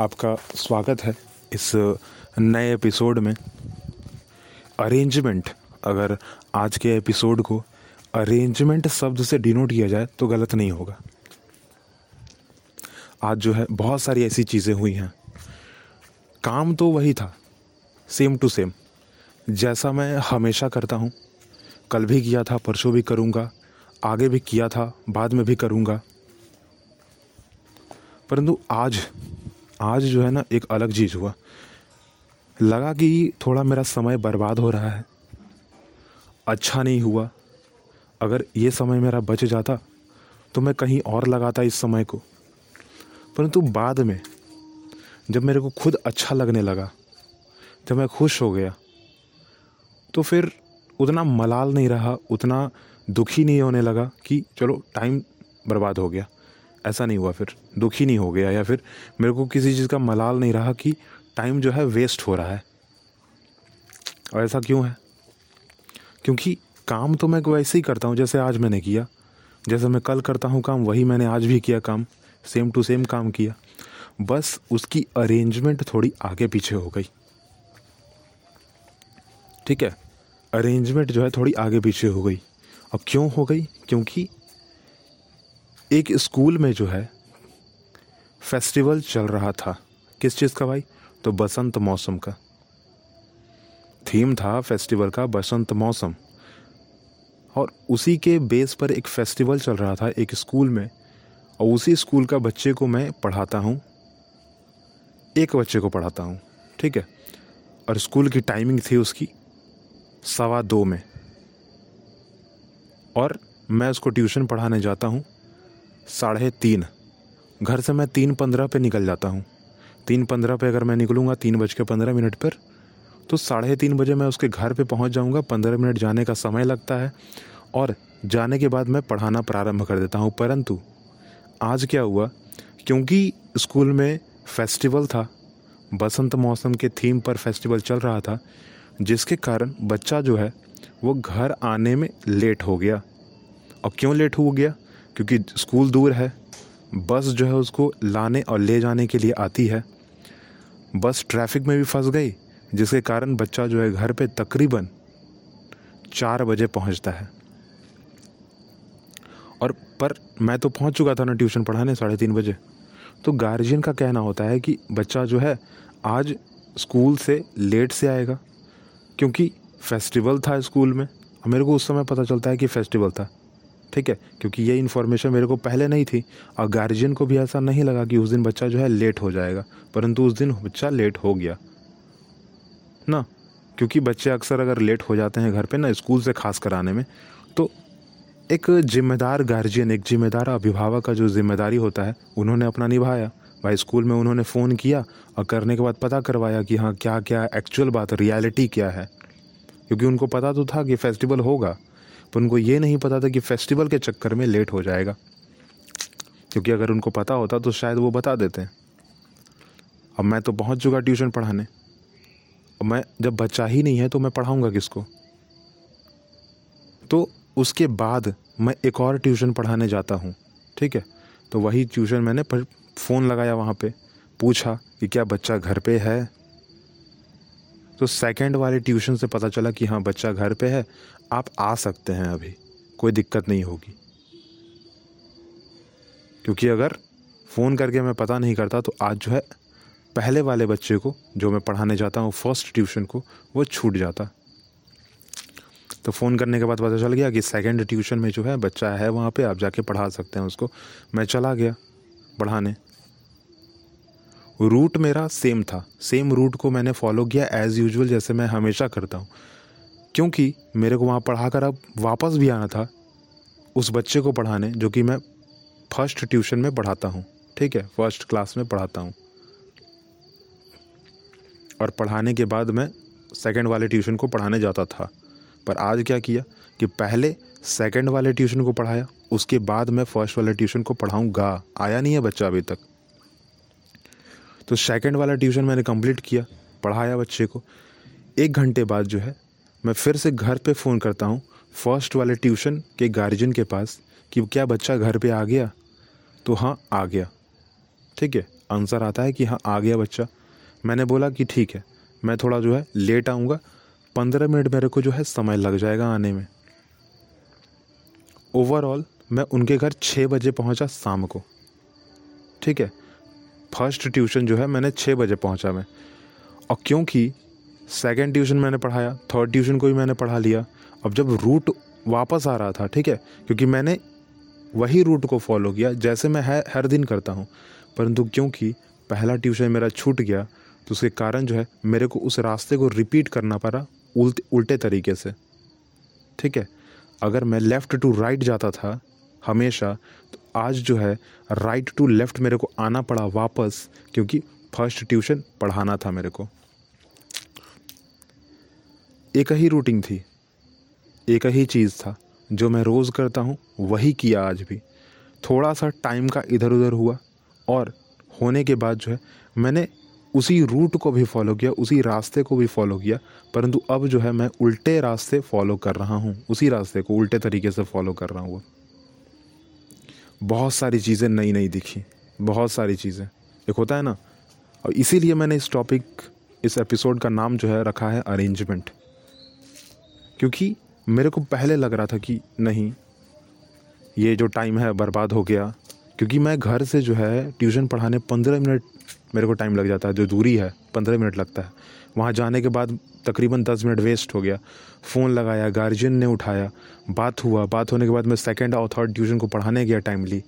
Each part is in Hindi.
आपका स्वागत है इस नए एपिसोड में। अरेंजमेंट अगर आज के एपिसोड को अरेंजमेंट शब्द से डिनोट किया जाए तो गलत नहीं होगा। आज जो है, बहुत सारी ऐसी चीज़ें हुई हैं। काम तो वही था सेम टू सेम जैसा मैं हमेशा करता हूँ, कल भी किया था, परसों भी करूँगा, आगे भी किया था, बाद में भी करूँगा। परंतु आज आज जो है ना एक अलग चीज़ हुआ। लगा कि थोड़ा मेरा समय बर्बाद हो रहा है। अच्छा नहीं हुआ। अगर ये समय मेरा बच जाता तो मैं कहीं और लगाता इस समय को। परंतु बाद में, जब मेरे को खुद अच्छा लगने लगा, जब मैं खुश हो गया तो फिर उतना मलाल नहीं रहा, उतना दुखी नहीं होने लगा कि चलो टाइम बर्बाद हो गया। ऐसा नहीं हुआ, फिर दुखी नहीं हो गया या फिर मेरे को किसी चीज़ का मलाल नहीं रहा कि टाइम जो है वेस्ट हो रहा है। और ऐसा क्यों है? क्योंकि काम तो मैं वैसे ही करता हूँ, जैसे आज मैंने किया। जैसे मैं कल करता हूँ काम, वही मैंने आज भी किया काम सेम टू सेम काम किया। बस उसकी अरेंजमेंट थोड़ी आगे पीछे हो गई। ठीक है? अरेंजमेंट जो है थोड़ी आगे पीछे हो गई। अब क्यों हो गई? क्योंकि एक स्कूल में जो है, फेस्टिवल चल रहा था। किस चीज़ का भाई? तो बसंत मौसम का। थीम था फेस्टिवल का बसंत मौसम। और उसी के बेस पर एक फेस्टिवल चल रहा था एक स्कूल में। और उसी स्कूल का बच्चे को मैं पढ़ाता हूँ। एक बच्चे को पढ़ाता हूँ, ठीक है? और स्कूल की टाइमिंग थी उसकी सवा दो में। और मैं उसको ट्यूशन पढ़ाने जाता हूँ। साढ़े तीन। घर से मैं तीन पंद्रह पे निकल जाता हूँ। तीन पंद्रह पे अगर मैं निकलूँगा तीन बज के पंद्रह मिनट पर तो साढ़े तीन बजे मैं उसके घर पे पहुँच जाऊँगा। पंद्रह मिनट जाने का समय लगता है और जाने के बाद मैं पढ़ाना प्रारंभ कर देता हूँ। परंतु आज क्या हुआ? क्योंकि स्कूल में फेस्टिवल था, बसंत मौसम के थीम पर फेस्टिवल चल रहा था, जिसके कारण बच्चा जो है, वो घर आने में लेट हो गया। और क्यों लेट हो गया? क्योंकि स्कूल दूर है, बस जो है उसको लाने और ले जाने के लिए आती है। बस ट्रैफ़िक में भी फंस गई, जिसके कारण बच्चा जो है घर पे तकरीबन चार बजे पहुँचता है। और पर मैं तो पहुँच चुका था ना ट्यूशन पढ़ाने साढ़े तीन बजे। तो गार्जियन का कहना होता है कि बच्चा जो है आज स्कूल से लेट से आएगा, क्योंकि फेस्टिवल था स्कूल में। मेरे को उस समय पता चलता है कि फेस्टिवल था। ठीक है, क्योंकि ये इन्फॉर्मेशन मेरे को पहले नहीं थी। और गार्जियन को भी ऐसा नहीं लगा कि उस दिन बच्चा जो है लेट हो जाएगा, परंतु उस दिन बच्चा लेट हो गया। ना? क्योंकि बच्चे अक्सर अगर लेट हो जाते हैं घर पे ना स्कूल से खास कराने में तो एक जिम्मेदार गार्जियन एक जिम्मेदार अभिभावक का जो ज़िम्मेदारी होता है, उन्होंने अपना निभाया। भाई स्कूल में उन्होंने फ़ोन किया और करने के बाद पता करवाया कि हाँ क्या क्या एक्चुअल बात रियलिटी क्या है। क्योंकि उनको पता तो था कि फेस्टिवल होगा। पर उनको ये नहीं पता था कि फेस्टिवल के चक्कर में लेट हो जाएगा। क्योंकि अगर उनको पता होता तो शायद वो बता देते। अब मैं तो पहुँच चुका ट्यूशन पढ़ाने। अब मैं, जब बच्चा ही नहीं है तो मैं पढ़ाऊँगा किसको? तो उसके बाद मैं एक और ट्यूशन पढ़ाने जाता हूँ, ठीक है? तो वही ट्यूशन मैंने फ़ोन लगाया वहाँ पे, पूछा कि क्या बच्चा घर पे है? तो सेकंड वाले ट्यूशन से पता चला कि हाँ बच्चा घर पे है, आप आ सकते हैं अभी। कोई दिक्कत नहीं होगी। क्योंकि अगर फ़ोन करके मैं पता नहीं करता तो आज जो है, पहले वाले बच्चे को, जो मैं पढ़ाने जाता हूँ फ़र्स्ट ट्यूशन को, वो छूट जाता। तो फ़ोन करने के बाद पता चल गया कि सेकंड ट्यूशन में जो है, बच्चा है वहाँ पे, आप जाके पढ़ा सकते हैं उसको। मैं चला गया पढ़ाने। रूट मेरा सेम था। सेम रूट को मैंने फॉलो किया एज़ यूजुअल जैसे मैं हमेशा करता हूँ। क्योंकि मेरे को वहाँ पढ़ा कर अब वापस भी आना था उस बच्चे को पढ़ाने, जो कि मैं फ़र्स्ट ट्यूशन में पढ़ाता हूँ। ठीक है? फ़र्स्ट क्लास में पढ़ाता हूँ। और पढ़ाने के बाद मैं सेकंड वाले ट्यूशन को पढ़ाने जाता था। पर आज क्या किया कि पहले सेकंड वाले ट्यूशन को पढ़ाया, उसके बाद मैं फ़र्स्ट वाले ट्यूशन को पढ़ाऊँगा। आया नहीं है बच्चा अभी तक। तो सेकंड वाला ट्यूशन मैंने कंप्लीट किया, पढ़ाया बच्चे को। एक घंटे बाद जो है, मैं फिर से घर पे फ़ोन करता हूँ फ़र्स्ट वाले ट्यूशन के गार्जियन के पास, कि क्या बच्चा घर पे आ गया? तो हाँ आ गया। ठीक है? आंसर आता है कि हाँ आ गया बच्चा। मैंने बोला कि ठीक है, मैं थोड़ा जो है लेट आऊँगा। पंद्रह मिनट मेरे को जो है समय लग जाएगा आने में। ओवरऑल मैं उनके घर छः बजे पहुँचा शाम को। ठीक है? फ़र्स्ट ट्यूशन जो है मैंने छः बजे पहुँचा मैं। और क्योंकि सेकंड ट्यूशन मैंने पढ़ाया थर्ड ट्यूशन को भी मैंने पढ़ा लिया, अब जब रूट वापस आ रहा था, ठीक है, क्योंकि मैंने वही रूट को फॉलो किया, जैसे मैं है, हर दिन करता हूँ। परंतु क्योंकि पहला ट्यूशन मेरा छूट गया तो उसके कारण जो है मेरे को उस रास्ते को रिपीट करना पड़ा उल्टे उल्टे तरीके से। ठीक है, अगर मैं लेफ़्ट टू राइट जाता था, हमेशा तो आज जो है राइट टू लेफ़्ट मेरे को आना पड़ा वापस, क्योंकि फ़र्स्ट ट्यूशन पढ़ाना था मेरे को। एक ही रूटीन थी, एक ही चीज़ था, जो मैं रोज़ करता हूँ, वही किया आज भी। थोड़ा सा टाइम का इधर उधर हुआ, और होने के बाद जो है, मैंने उसी रूट को भी फॉलो किया, उसी रास्ते को भी फॉलो किया, परंतु अब जो है, मैं उल्टे रास्ते फॉलो कर रहा हूँ, उसी रास्ते को, उल्टे तरीके से फॉलो कर रहा हूँ बहुत सारी चीज़ें नई नई दिखी, बहुत सारी चीज़ें। एक होता है ना, और इसीलिए मैंने इस टॉपिक इस एपिसोड का नाम जो है रखा है अरेंजमेंट क्योंकि मेरे को पहले लग रहा था कि नहीं, ये जो टाइम है बर्बाद हो गया। क्योंकि मैं घर से जो है ट्यूशन पढ़ाने पंद्रह मिनट मेरे को टाइम लग जाता है, जो दूरी है, पंद्रह मिनट लगता है। वहाँ जाने के बाद तकरीबन दस मिनट वेस्ट हो गया। फ़ोन लगाया गार्जियन ने उठाया। बात हुआ, बात होने के बाद मैं सेकेंड और थर्ड ट्यूशन को पढ़ाने गया टाइमली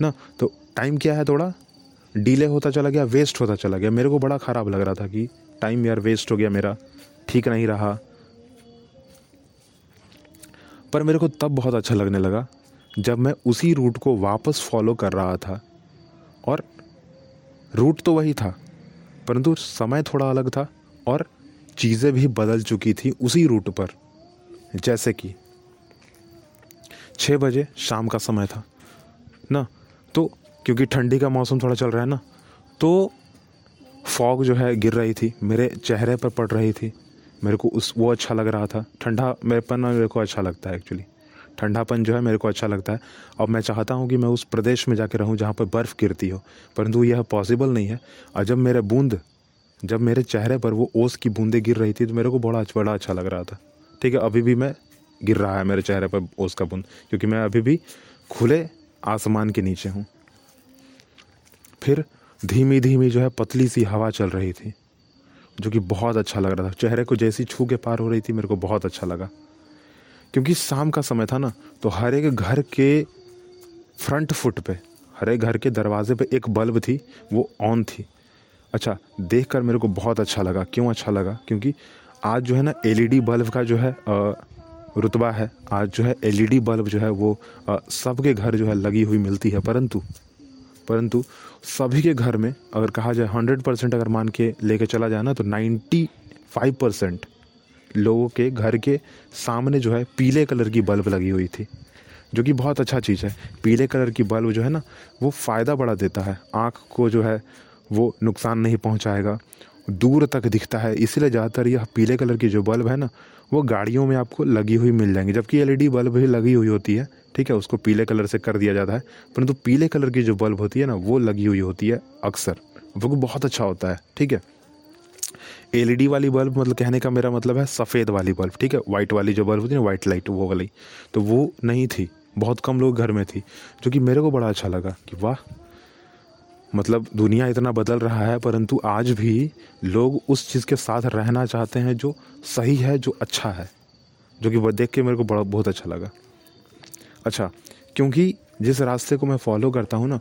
ना तो टाइम क्या है थोड़ा? डिले होता चला गया वेस्ट होता चला गया। मेरे को बड़ा ख़राब लग रहा था कि टाइम यार वेस्ट हो गया मेरा। ठीक नहीं रहा। पर मेरे को तब बहुत अच्छा लगने लगा, जब मैं उसी रूट को वापस फॉलो कर रहा था। और रूट तो वही था, परंतु समय थोड़ा अलग था। और चीज़ें भी बदल चुकी थी उसी रूट पर। जैसे कि छः बजे शाम का समय था, ना? तो क्योंकि ठंडी का मौसम थोड़ा चल रहा है ना तो फॉग जो है गिर रही थी, मेरे चेहरे पर पड़ रही थी। मेरे को उस, वो अच्छा लग रहा था। ठंडा मेरे पन मेरे को अच्छा लगता है एक्चुअली ठंडापन जो है मेरे को अच्छा लगता है। और मैं चाहता हूँ कि मैं उस प्रदेश में जाके रहूँ जहाँ पर बर्फ़ गिरती हो, परंतु यह पॉसिबल नहीं है। और जब मेरे बूंद जब मेरे चेहरे पर वो ओस की बूंदें गिर रही थी तो मेरे को बड़ा बड़ा अच्छा लग रहा था। ठीक है, अभी भी मैं गिर रहा है मेरे चेहरे पर ओस का बूंद, क्योंकि मैं अभी भी खुले आसमान के नीचे हूँ। फिर धीमी धीमी जो है पतली सी हवा चल रही थी, जो कि बहुत अच्छा लग रहा था। चेहरे को जैसी छू के पार हो रही थी, मेरे को बहुत अच्छा लगा। क्योंकि शाम का समय था ना तो हर एक घर के फ्रंट फुट पे, हर एक घर के दरवाजे पे एक बल्ब थी, वो ऑन थी। अच्छा देख कर मेरे को बहुत अच्छा लगा। क्यों अच्छा लगा? क्योंकि आज जो है ना एलईडी बल्ब का जो है रुतबा है। आज जो है एलईडी बल्ब जो है, वो सबके घर जो है, लगी हुई मिलती है। परंतु परंतु सभी के घर में अगर कहा जाए हंड्रेड परसेंट अगर मान के लेके चला जाए ना तो नाइन्टी फाइव परसेंट लोगों के घर के सामने जो है, पीले कलर की बल्ब लगी हुई थी, जो कि बहुत अच्छा चीज़ है। पीले कलर की बल्ब जो है ना, वो फ़ायदा बड़ा देता है। आँख को जो है वो नुकसान नहीं पहुँचाएगा। दूर तक दिखता है। इसलिए ज़्यादातर यह पीले कलर की जो बल्ब है ना, वो गाड़ियों में आपको लगी हुई मिल जाएँगी। जबकि एलईडी बल्ब भी लगी हुई होती है, ठीक है, उसको पीले कलर से कर दिया जाता है। परंतु पीले कलर की जो बल्ब होती है ना, वो लगी हुई होती है अक्सर। वो बहुत अच्छा होता है, ठीक है। एलईडी वाली बल्ब मतलब कहने का मेरा मतलब है सफ़ेद वाली बल्ब, ठीक है। वाइट वाली जो बल्ब होती है ना वाइट लाइट, वो वाली। तो वो नहीं थी, बहुत कम लोग घर में थी, जो कि मेरे को बड़ा अच्छा लगा कि वाह मतलब दुनिया इतना बदल रहा है, परंतु आज भी लोग उस चीज़ के साथ रहना चाहते हैं जो सही है, जो अच्छा है, जो कि देख के मेरे को बड़ा, बहुत अच्छा लगा। अच्छा क्योंकि जिस रास्ते को मैं फॉलो करता हूँ ना,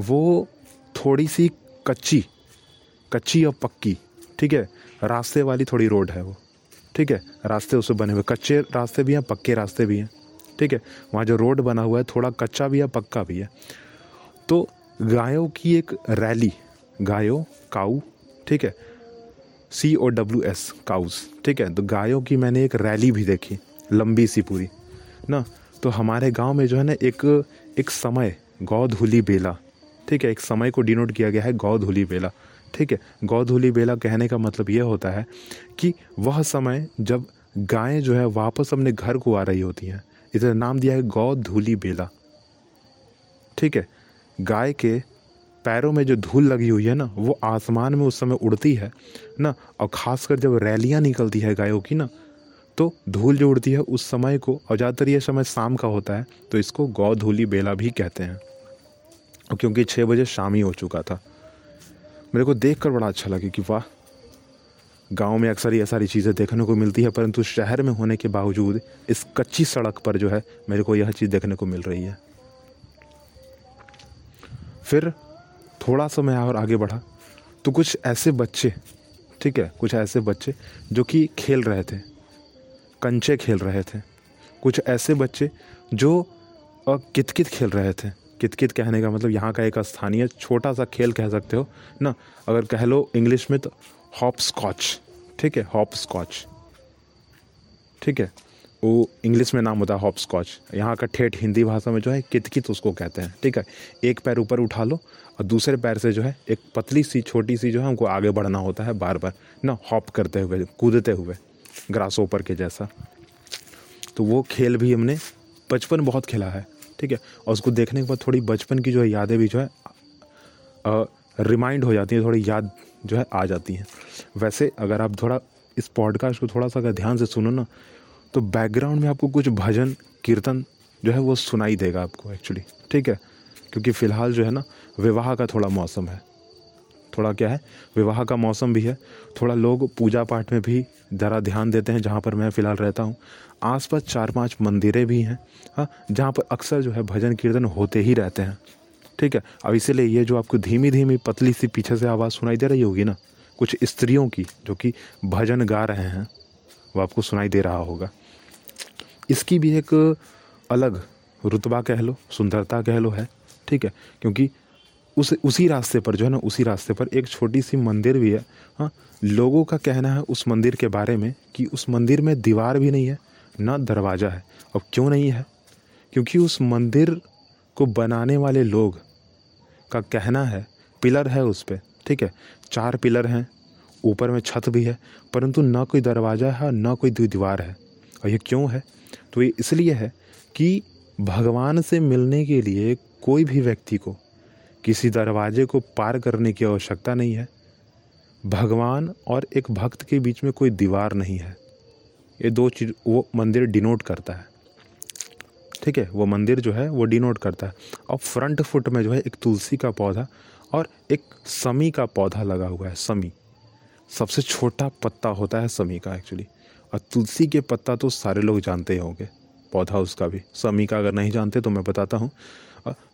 वो थोड़ी सी कच्ची कच्ची और पक्की, ठीक है? रास्ते वाली थोड़ी रोड है वो, ठीक है? रास्ते उससे बने हुए, कच्चे रास्ते भी हैं, पक्के रास्ते भी हैं, ठीक है? वहाँ जो रोड बना हुआ है, थोड़ा कच्चा भी है, पक्का भी है। तो गायों की एक रैली गायों काऊ ठीक है? C O W S cows ठीक है? तो गायों की मैंने एक रैली भी देखी, लंबी सी पूरी, ना? तो हमारे गाँव में जो है ना, एक एक समय, गौधुली बेला, ठीक है? एक समय को डिनोट किया गया है गौधुली बेला, ठीक है? गौधुली बेला कहने का मतलब यह होता है कि वह समय जब गायें जो है वापस अपने घर को आ रही होती हैं, इसे नाम दिया है गौधुली बेला, ठीक है? गाय के पैरों में जो धूल लगी हुई है ना, वो आसमान में उस समय उड़ती है, ना, और ख़ासकर जब रैलियाँ निकलती है गायों की ना तो धूल जो उड़ती है उस समय को, और ज़्यादातर ये समय शाम का होता है तो इसको गौ धूली बेला भी कहते हैं। क्योंकि छः बजे शाम ही हो चुका था, मेरे को देख कर बड़ा अच्छा लगे कि वाह, गाँव में अक्सर ये सारी चीज़ें देखने को मिलती है, परंतु शहर में होने के बावजूद इस कच्ची सड़क पर जो है मेरे को यह चीज़ देखने को मिल रही है। फिर थोड़ा सा मैं और आगे बढ़ा। तो कुछ ऐसे बच्चे, ठीक है, कुछ ऐसे बच्चे जो कि खेल रहे थे, कंचे खेल रहे थे। कुछ ऐसे बच्चे जो कितकित खेल रहे थे। कितकित कहने का मतलब यहाँ का एक स्थानीय छोटा सा खेल कह सकते हो। ना, अगर कह लो इंग्लिश में तो हॉप स्कॉच ठीक है हॉप स्कॉच ठीक है। वो इंग्लिश में नाम होता है हॉप स्कॉच यहाँ का ठेठ हिंदी भाषा में जो है, कितकित उसको कहते हैं। ठीक है? एक पैर ऊपर उठा लो और दूसरे पैर से जो है, एक पतली सी, छोटी सी जो है, हमको आगे बढ़ना होता है बार बार। ना हॉप करते हुए, कूदते हुए ग्रास ऊपर के जैसा। तो वो खेल भी हमने बचपन बहुत खेला है। ठीक है? और उसको देखने के बाद थोड़ी बचपन की जो है यादें भी जो है रिमाइंड हो जाती हैं, थोड़ी याद जो है आ जाती हैं। वैसे अगर आप थोड़ा इस पॉडकास्ट को थोड़ा सा अगर ध्यान से सुनो ना तो बैकग्राउंड में आपको कुछ भजन, कीर्तन जो है वो सुनाई देगा आपको एक्चुअली ठीक है? क्योंकि फ़िलहाल जो है ना, विवाह का थोड़ा मौसम है। थोड़ा क्या है? विवाह का मौसम भी है। थोड़ा लोग पूजा पाठ में भी ज़रा ध्यान देते हैं, जहाँ पर मैं फ़िलहाल रहता हूँ। आसपास चार पाँच मंदिरें भी हैं हाँ जहाँ पर अक्सर जो है भजन, कीर्तन होते ही रहते हैं। ठीक है? अब इसीलिए ये जो आपको धीमी धीमी पतली सी पीछे से आवाज़ सुनाई दे रही होगी ना, कुछ स्त्रियों की, जो कि भजन गा रहे हैं, वो आपको सुनाई दे रहा होगा। इसकी भी एक अलग रुतबा कह लो सुंदरता कह लो है, ठीक है? क्योंकि उस, उसी रास्ते पर जो है ना, उसी रास्ते पर एक छोटी सी मंदिर भी है। हाँ लोगों का कहना है उस मंदिर के बारे में कि उस मंदिर में दीवार भी नहीं है, ना दरवाज़ा है। अब क्यों नहीं है? क्योंकि उस मंदिर को बनाने वाले लोग का कहना है, पिलर है उस पर ठीक है? चार पिलर हैं, ऊपर में छत भी है, परंतु ना कोई दरवाज़ा है ना कोई दीवार है। और ये क्यों है? तो ये इसलिए है कि भगवान से मिलने के लिए कोई भी व्यक्ति को किसी दरवाजे को पार करने की आवश्यकता नहीं है। भगवान और एक भक्त के बीच में कोई दीवार नहीं है। ये दो चीज़, वो मंदिर डिनोट करता है। ठीक है, वो मंदिर जो है, वो डिनोट करता है। और फ्रंट फुट में जो है, एक तुलसी का पौधा और एक समी का पौधा लगा हुआ है, समी। सबसे छोटा पत्ता होता है समी का एक्चुअली और तुलसी के पत्ता तो सारे लोग जानते ही होंगे। पौधा उसका भी। समी का अगर नहीं जानते तो मैं बताता हूँ।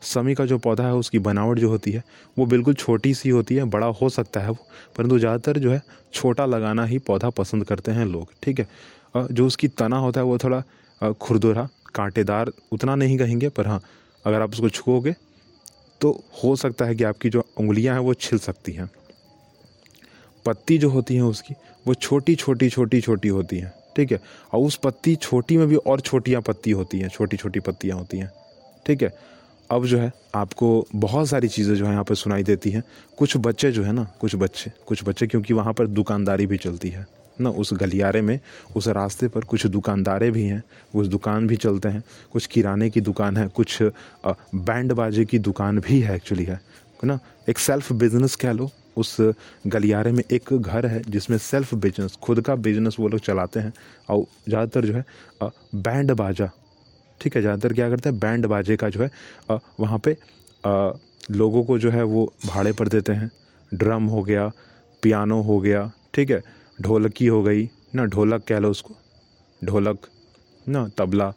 समी का जो पौधा है, उसकी बनावट जो होती है, वो बिल्कुल छोटी सी होती है, बड़ा हो सकता है वो। परंतु ज़्यादातर जो है, छोटा लगाना ही पौधा पसंद करते हैं लोग, ठीक है? जो उसकी तना होता है, वो थोड़ा खुरदुरा, कांटेदार उतना नहीं कहेंगे, पर हाँ अगर आप उसको छुओगे तो हो सकता है कि आपकी जो उंगलियाँ हैं, वो छिल सकती हैं। पत्ती जो होती हैं उसकी वो छोटी छोटी छोटी छोटी होती हैं। ठीक है? और उस पत्ती छोटी में भी और छोटियाँ पत्ती होती हैं, छोटी छोटी पत्तियाँ होती हैं। ठीक है? अब जो है, आपको बहुत सारी चीज़ें जो है यहाँ पर सुनाई देती हैं। कुछ बच्चे जो है ना, कुछ बच्चे कुछ बच्चे क्योंकि वहाँ पर दुकानदारी भी चलती है, ना? उस गलियारे में, उस रास्ते पर कुछ दुकानदारे भी हैं कुछ दुकान भी चलते हैं। कुछ किराने की दुकान है, कुछ बैंड बाजे की दुकान भी है एक्चुअली है। ना? एक सेल्फ बिज़नेस कह लो उस गलियारे में एक घर है जिसमें सेल्फ बिज़नेस खुद का बिज़नेस वो लोग चलाते हैं। और ज़्यादातर जो है बैंड बाजा ठीक है, ज़्यादातर क्या करते हैं बैंड बाजे का जो है वहाँ पे लोगों को जो है वो भाड़े पर देते हैं। ड्रम हो गया, पियानो हो गया, ठीक है, ढोलकी हो गई, ना, ढोलक कह लो उसको, ढोलक, ना, तबला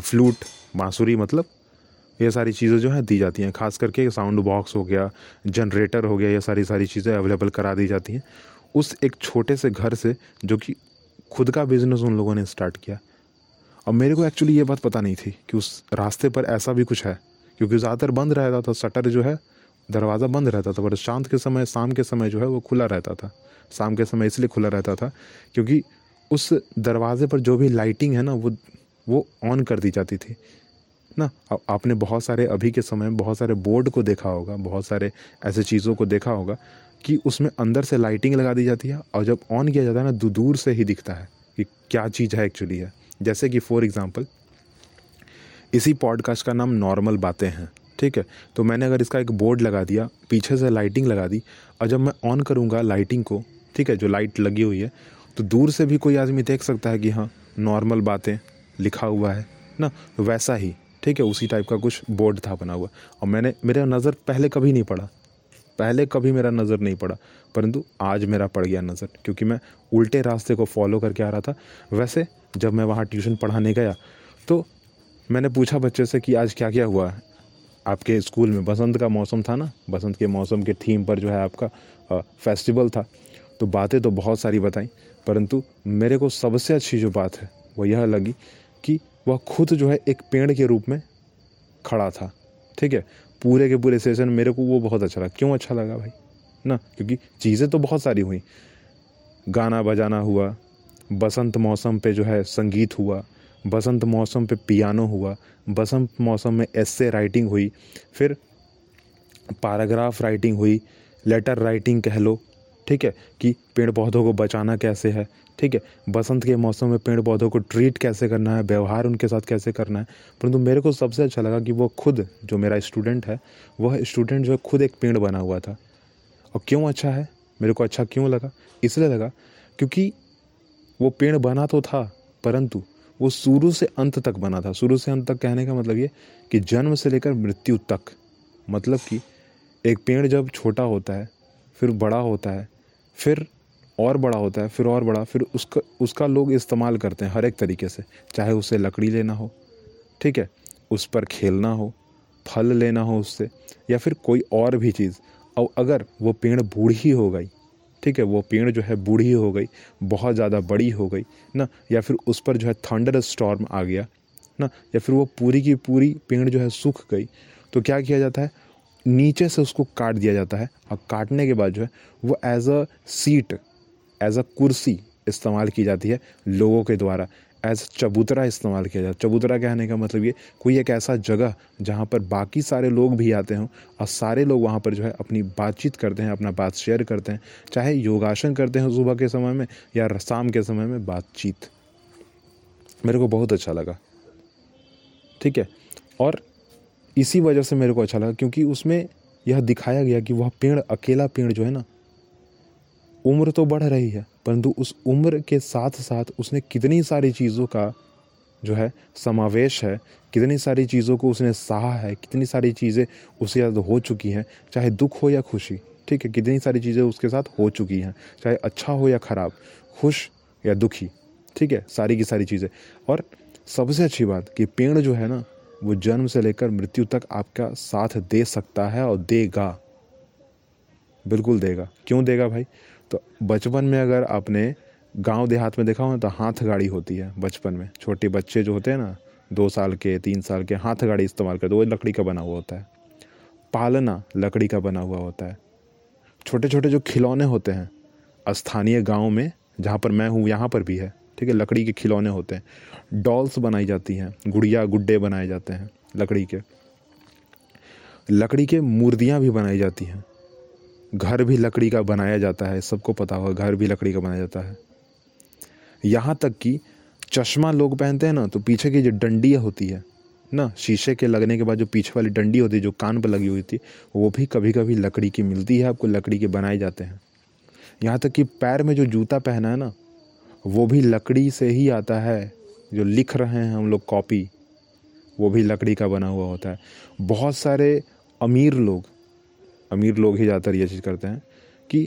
फ्लूट, बाँसुरी मतलब ये सारी चीज़ें जो है दी जाती हैं। खास करके साउंड बॉक्स हो गया जनरेटर हो गया, ये सारी सारी चीज़ें अवेलेबल करा दी जाती हैं। उस एक छोटे से घर से जो कि खुद का बिज़नेस उन लोगों ने स्टार्ट किया। और मेरे को एक्चुअली ये बात पता नहीं थी कि उस रास्ते पर ऐसा भी कुछ है, क्योंकि ज़्यादातर बंद रहता था शटर जो है, दरवाज़ा बंद रहता था, पर शांत के समय, शाम के समय जो है वो खुला रहता था। शाम के समय इसलिए खुला रहता था, क्योंकि उस दरवाज़े पर जो भी लाइटिंग है ना, वो वो ऑन कर दी जाती थी। ना आपने बहुत सारे, अभी के समय में बहुत सारे बोर्ड को देखा होगा, बहुत सारे ऐसे चीज़ों को देखा होगा कि उसमें अंदर से लाइटिंग लगा दी जाती है और जब ऑन किया जाता है ना दूर से ही दिखता है कि क्या चीज़ है एक्चुअली है। जैसे कि फॉर एग्ज़ाम्पल इसी पॉडकास्ट का नाम नॉर्मल बातें हैं, ठीक है? तो मैंने अगर इसका एक बोर्ड लगा दिया, पीछे से लाइटिंग लगा दी और जब मैं ऑन करूँगा लाइटिंग को, ठीक है, जो लाइट लगी हुई है तो दूर से भी कोई आदमी देख सकता है कि हाँ नॉर्मल बातें लिखा हुआ है, ना? वैसा ही। ठीक है उसी टाइप का कुछ बोर्ड था बना हुआ। और मैंने, मेरा नज़र पहले कभी नहीं पड़ा। पहले कभी मेरा नज़र नहीं पड़ा। परंतु आज मेरा पड़ गया नज़र, क्योंकि मैं उल्टे रास्ते को फॉलो करके आ रहा था। वैसे, जब मैं वहाँ ट्यूशन पढ़ाने गया तो मैंने पूछा बच्चे से कि आज क्या क्या हुआ? आपके स्कूल में बसंत का मौसम था ना? बसंत के मौसम के थीम पर जो है आपका फेस्टिवल था। तो बातें तो बहुत सारी बताई, परंतु मेरे को सबसे अच्छी जो बात है, वो यह लगी कि वह खुद जो है एक पेड़ के रूप में खड़ा था। ठीक है? पूरे के पूरे सेशन मेरे को वो बहुत अच्छा लगा। क्यों अच्छा लगा भाई? ना, क्योंकि चीज़ें तो बहुत सारी हुई। गाना बजाना हुआ, बसंत मौसम पे जो है संगीत हुआ, बसंत मौसम पे पियानो हुआ, बसंत मौसम में एस्से राइटिंग हुई, फिर पैराग्राफ राइटिंग हुई लेटर राइटिंग कह लो, ठीक है? कि पेड़ पौधों को बचाना कैसे है? ठीक है, बसंत के मौसम में पेड़ पौधों को ट्रीट कैसे करना है, व्यवहार उनके साथ कैसे करना है, परंतु मेरे को सबसे अच्छा लगा कि वो खुद, जो मेरा स्टूडेंट है, वह स्टूडेंट जो खुद एक पेड़ बना हुआ था। और क्यों अच्छा है? मेरे को अच्छा क्यों लगा? इसलिए लगा क्योंकि वो पेड़ बना तो था, परंतु वो शुरू से अंत तक बना था। शुरू से अंत तक कहने का मतलब ये कि जन्म से लेकर मृत्यु तक मतलब कि एक पेड़ जब छोटा होता है, फिर बड़ा होता है, फिर और बड़ा होता है, फिर और बड़ा, फिर उसका उसका लोग इस्तेमाल करते हैं हर एक तरीके से, चाहे उसे लकड़ी लेना हो, ठीक है, उस पर खेलना हो, फल लेना हो उससे, या फिर कोई और भी चीज़। और अगर वो पेड़ बूढ़ी हो गई, ठीक है, वो पेड़ जो है बूढ़ी हो गई, बहुत ज़्यादा बड़ी हो गई, ना, या फिर उस पर जो है थंडर स्टॉर्म आ गया, ना, या फिर वो पूरी की पूरी पेड़ जो है सूख गई तो क्या किया जाता है? नीचे से उसको काट दिया जाता है, और काटने के बाद जो है, वो as a seat as a कुर्सी इस्तेमाल की जाती है लोगों के द्वारा एज चबूतरा इस्तेमाल किया जाता है। चबूतरा कहने का मतलब ये, कोई एक ऐसा जगह जहाँ पर बाकी सारे लोग भी आते हों और सारे लोग वहाँ पर जो है अपनी बातचीत करते हैं, अपना बात शेयर करते हैं, चाहे योगासन करते हैं सुबह के समय में या शाम के समय में बातचीत। मेरे को बहुत अच्छा लगा। ठीक है? और इसी वजह से मेरे को अच्छा लगा क्योंकि उसमें यह दिखाया गया कि वह पेड़, अकेला पेड़ जो है ना उम्र तो बढ़ रही है, परंतु उस उम्र के साथ साथ उसने कितनी सारी चीज़ों का जो है समावेश है, कितनी सारी चीज़ों को उसने सहा है, कितनी सारी चीज़ें उसके साथ हो चुकी हैं, चाहे दुख हो या खुशी, ठीक है, कितनी सारी चीज़ें उसके साथ हो चुकी हैं, चाहे अच्छा हो या ख़राब, खुश या दुखी, ठीक है, सारी की सारी चीज़ें। और सबसे अच्छी बात कि पेड़ जो है ना, वो जन्म से लेकर मृत्यु तक आपका साथ दे सकता है और देगा। बिल्कुल देगा। क्यों देगा भाई? तो बचपन में अगर आपने गाँव देहात में देखा हो तो हाथ गाड़ी होती है बचपन में। छोटे बच्चे जो होते हैं ना, दो साल के, तीन साल के, हाथ गाड़ी इस्तेमाल करते वो लकड़ी का बना हुआ होता है। पालना लकड़ी का बना हुआ होता है। छोटे छोटे जो खिलौने होते हैं, स्थानीय गाँव में, जहाँ पर मैं हूँ, यहाँ पर भी है, ठीक है, लकड़ी के खिलौने होते हैं। डॉल्स बनाई जाती हैं, गुड़िया, गुड्डे बनाए जाते हैं लकड़ी के। लकड़ी के मूर्तियाँ भी बनाई जाती हैं। घर भी लकड़ी का बनाया जाता है, सबको पता होगा, घर भी लकड़ी का बनाया जाता है। यहाँ तक कि चश्मा लोग पहनते हैं ना तो पीछे की जो डंडियाँ होती है ना, शीशे के लगने के बाद जो पीछे वाली डंडी होती है, जो कान पर लगी हुई थी वो भी कभी कभी लकड़ी की मिलती है, आपको लकड़ी के बनाए जाते हैं। यहाँ तक कि पैर में जो जूता पहना है ना, वो भी लकड़ी से ही आता है, जो लिख रहे हैं हम लोग कॉपी, वो भी लकड़ी का बना हुआ होता है। बहुत सारे अमीर लोग अमीर लोग ही ज़्यादातर ये चीज़ करते हैं कि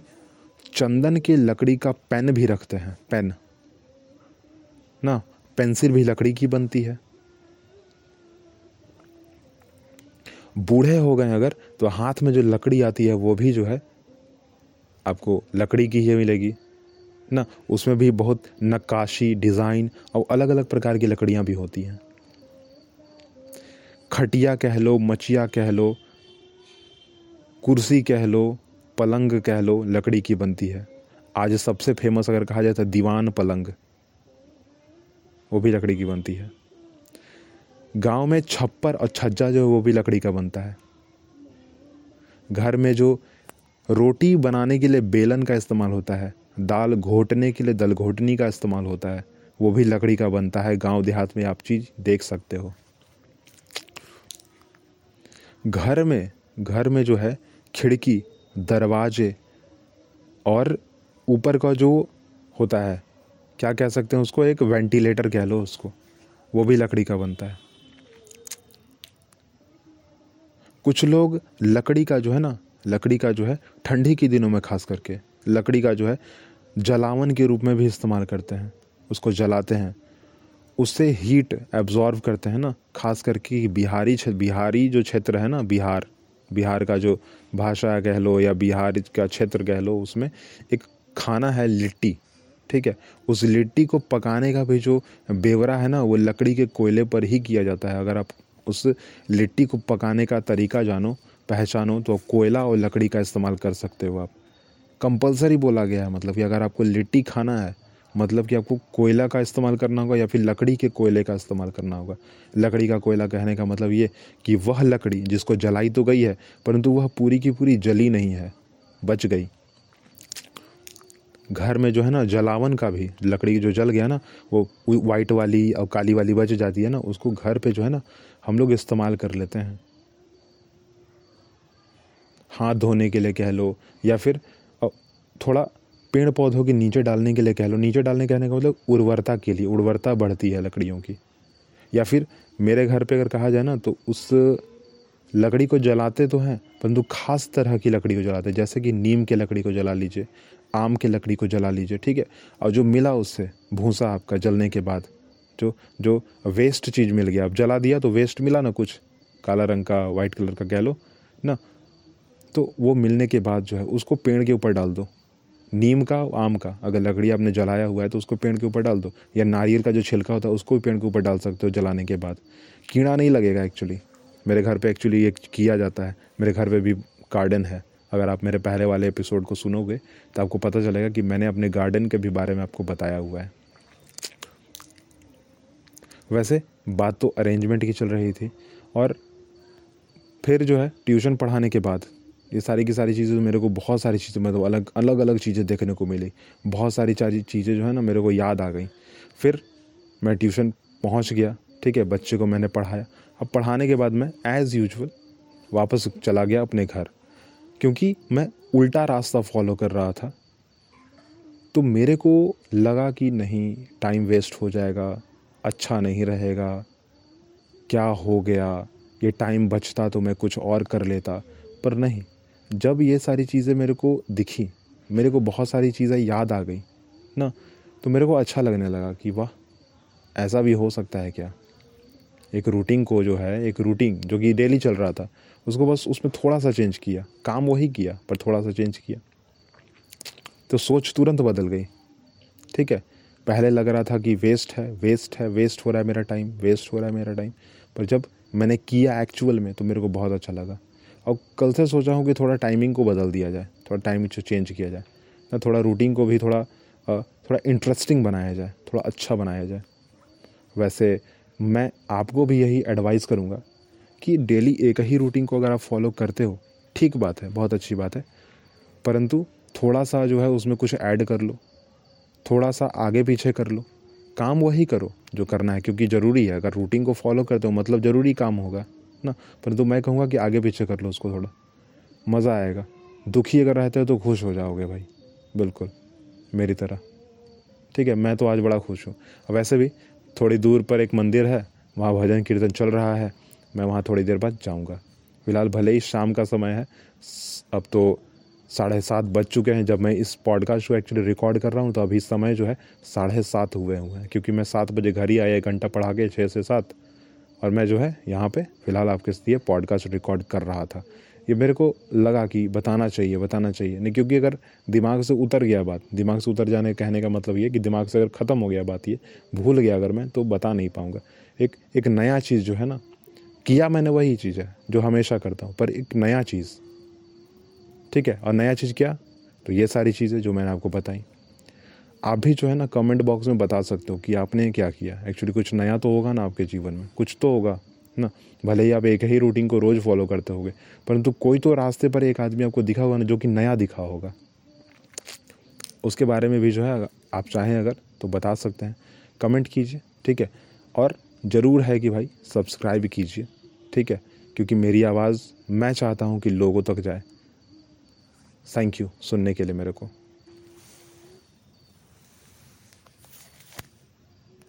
चंदन के लकड़ी का पेन भी रखते हैं, पेन। ना, पेंसिल भी लकड़ी की बनती है। बूढ़े हो गए अगर तो हाथ में जो लकड़ी आती है, वो भी जो है, आपको लकड़ी की ही मिलेगी। ना, उसमें भी बहुत नक्काशी, डिज़ाइन और अलग अलग प्रकार की लकड़ियाँ भी होती हैं। खटिया कह लो, मचिया कह लो कुर्सी कह लो, पलंग कह लो, लकड़ी की बनती है। आज सबसे फ़ेमस अगर कहा जाए तो दीवान पलंग, वो भी लकड़ी की बनती है। गाँव में छप्पर और छज्जा जो है, वो भी लकड़ी का बनता है। घर में जो रोटी बनाने के लिए बेलन का इस्तेमाल होता है, दाल घोटने के लिए दल घोटनी का इस्तेमाल होता है, वो भी लकड़ी का बनता है। गाँव देहात में आप चीज़ देख सकते हो। घर में घर में जो है खिड़की, दरवाजे और ऊपर का जो होता है, क्या कह सकते हैं उसको? एक वेंटिलेटर कह लो उसको। वो भी लकड़ी का बनता है। कुछ लोग लकड़ी का जो है ना, लकड़ी का जो है, ठंडी के दिनों में खास करके, लकड़ी का जो है, जलावन के रूप में भी इस्तेमाल करते हैं। उसको जलाते हैं। उससे हीट एब्जॉर्व करते हैं ना, खास करके बिहारी बिहारी जो क्षेत्र है ना, बिहार। बिहार का जो भाषा कह लो या बिहार का क्षेत्र कह लो, उसमें एक खाना है लिट्टी, ठीक है? उस लिट्टी को पकाने का भी जो बेवरा है ना, वो लकड़ी के कोयले पर ही किया जाता है। अगर आप उस लिट्टी को पकाने का तरीका जानो, पहचानो तो कोयला और लकड़ी का इस्तेमाल कर सकते हो आप। कंपलसरी बोला गया है मतलब कि अगर आपको लिट्टी खाना है मतलब कि आपको कोयला का इस्तेमाल करना होगा या फिर लकड़ी के कोयले का इस्तेमाल करना होगा। लकड़ी का कोयला कहने का मतलब ये कि वह लकड़ी जिसको जलाई तो गई है, परंतु वह पूरी की पूरी जली नहीं है, बच गई। घर में जो है ना, जलावन का भी, लकड़ी जो जल गया ना, वो वाइट वाली और काली वाली बच जाती है ना, उसको घर पे जो है ना, हम लोग इस्तेमाल कर लेते हैं। हाथ धोने के लिए कह लो, या फिर थोड़ा पेड़ पौधों के नीचे डालने के लिए कह लो। नीचे डालने कहने का मतलब उर्वरता के लिए, उर्वरता बढ़ती है लकड़ियों की। या फिर मेरे घर पे अगर कहा जाए ना तो उस लकड़ी को जलाते तो हैं, परंतु खास तरह की लकड़ी को जलाते हैं। जैसे कि नीम के लकड़ी को जला लीजिए, आम के लकड़ी को जला लीजिए, ठीक है? और जो मिला उससे, भूसा आपका जलने के बाद, जो जो वेस्ट चीज़ मिल गया। अब जला दिया तो वेस्ट मिला ना कुछ, काला रंग का वाइट कलर का कह लो, ना? तो वो मिलने के बाद जो है, उसको पेड़ के ऊपर डाल दो। नीम का आम का, अगर लकड़ी आपने जलाया हुआ है तो उसको पेड़ के ऊपर डाल दो, या नारियल का जो छिलका होता है उसको भी पेड़ के ऊपर डाल सकते हो जलाने के बाद। कीड़ा नहीं लगेगा एक्चुअली मेरे घर पे एक्चुअली ये किया जाता है। मेरे घर पे भी गार्डन है। अगर आप मेरे पहले वाले एपिसोड को सुनोगे तो आपको पता चलेगा कि मैंने अपने गार्डन के भी बारे में आपको बताया हुआ है। वैसे, बात तो अरेंजमेंट की चल रही थी। और फिर जो है ट्यूशन पढ़ाने के बाद ये सारी की सारी चीज़ें मेरे को बहुत सारी चीज़ें मतलब अलग अलग अलग चीज़ें देखने को मिली। बहुत सारी सारी चीज़ें जो है ना मेरे को याद आ गई। फिर मैं ट्यूशन पहुँच गया, ठीक है, बच्चे को मैंने पढ़ाया। अब पढ़ाने के बाद मैं एज़ यूजल वापस चला गया अपने घर। क्योंकि मैं उल्टा रास्ता फॉलो कर रहा था। तो मेरे को लगा कि नहीं टाइम वेस्ट हो जाएगा अच्छा नहीं रहेगा। क्या हो गया? ये टाइम बचता तो मैं कुछ और कर लेता। पर नहीं जब ये सारी चीज़ें मेरे को दिखी, मेरे को बहुत सारी चीज़ें याद आ गई, ना तो मेरे को अच्छा लगने लगा कि वाह, ऐसा भी हो सकता है क्या? एक रूटीन को जो है, एक रूटीन जो कि डेली चल रहा था, उसको बस उसमें थोड़ा सा चेंज किया। काम वही किया, पर थोड़ा सा चेंज किया। तो सोच तुरंत बदल गई। ठीक है, पहले लग रहा था कि वेस्ट है वेस्ट है वेस्ट हो रहा है मेरा टाइम वेस्ट हो रहा है मेरा टाइम पर जब मैंने किया एक्चुअल में तो मेरे को बहुत अच्छा लगा। और कल से सोचा हूँ कि थोड़ा टाइमिंग को बदल दिया जाए, थोड़ा टाइम चेंज किया जाए ना थोड़ा रूटीन को भी थोड़ा थोड़ा इंटरेस्टिंग बनाया जाए, थोड़ा अच्छा बनाया जाए। वैसे मैं आपको भी यही एडवाइस करूँगा कि डेली एक ही रूटीन को अगर आप फॉलो करते हो, ठीक बात है, बहुत अच्छी बात है, परंतु थोड़ा सा जो है उसमें कुछ ऐड कर लो, थोड़ा सा आगे पीछे कर लो, काम वही करो जो करना है, क्योंकि ज़रूरी है, अगर रूटीन को फॉलो करते हो मतलब ज़रूरी काम होगा। ना। परंतु मैं कहूँगा कि आगे पीछे कर लो उसको थोड़ा। मज़ा आएगा। दुखी अगर रहते हो तो खुश हो जाओगे भाई। बिल्कुल। मेरी तरह। ठीक है, मैं तो आज बड़ा खुश हूँ। वैसे भी थोड़ी दूर पर एक मंदिर है, वहाँ भजन कीर्तन चल रहा है। मैं वहाँ थोड़ी देर बाद जाऊँगा। फ़िलहाल भले ही शाम का समय है अब तो साढ़े सात बज चुके हैं। जब मैं इस पॉडकास्ट को एक्चुअली रिकॉर्ड कर रहा हूँ तो अभी समय जो है साढ़े सात हुए हुए हैं। क्योंकि मैं सात बजे घर ही आया, एक घंटा पढ़ा के छः से सात। और मैं जो है यहाँ पे फ़िलहाल आपके लिए पॉडकास्ट रिकॉर्ड कर रहा था। ये मेरे को लगा कि बताना चाहिए बताना चाहिए। नहीं, क्योंकि अगर दिमाग से उतर गया बात, दिमाग से उतर जाने, कहने का मतलब ये कि दिमाग से अगर ख़त्म हो गया बात ये, भूल गया अगर मैं तो बता नहीं पाऊँगा। एक एक नया चीज़ जो है ना, किया मैंने वही चीज़ है जो हमेशा करता हूँ, पर एक नया चीज़। ठीक है? और नया चीज़ क्या? तो ये सारी चीज़ें जो मैंने आपको बताई। आप भी जो है ना कमेंट बॉक्स में बता सकते हो कि आपने क्या किया। एक्चुअली कुछ नया तो होगा ना आपके जीवन में? कुछ तो होगा, ना? भले ही आप एक ही रूटीन को रोज़ फॉलो करते होगे, परंतु कोई तो रास्ते पर एक आदमी आपको दिखा होगा ना जो कि नया दिखा होगा। उसके बारे में भी जो है, आप चाहें अगर तो बता सकते हैं। कमेंट कीजिए, ठीक है? और ज़रूर है कि भाई सब्सक्राइब कीजिए, ठीक है? क्योंकि मेरी आवाज़ मैं चाहता हूँ कि लोगों तक जाए। थैंक यू सुनने के लिए मेरे को।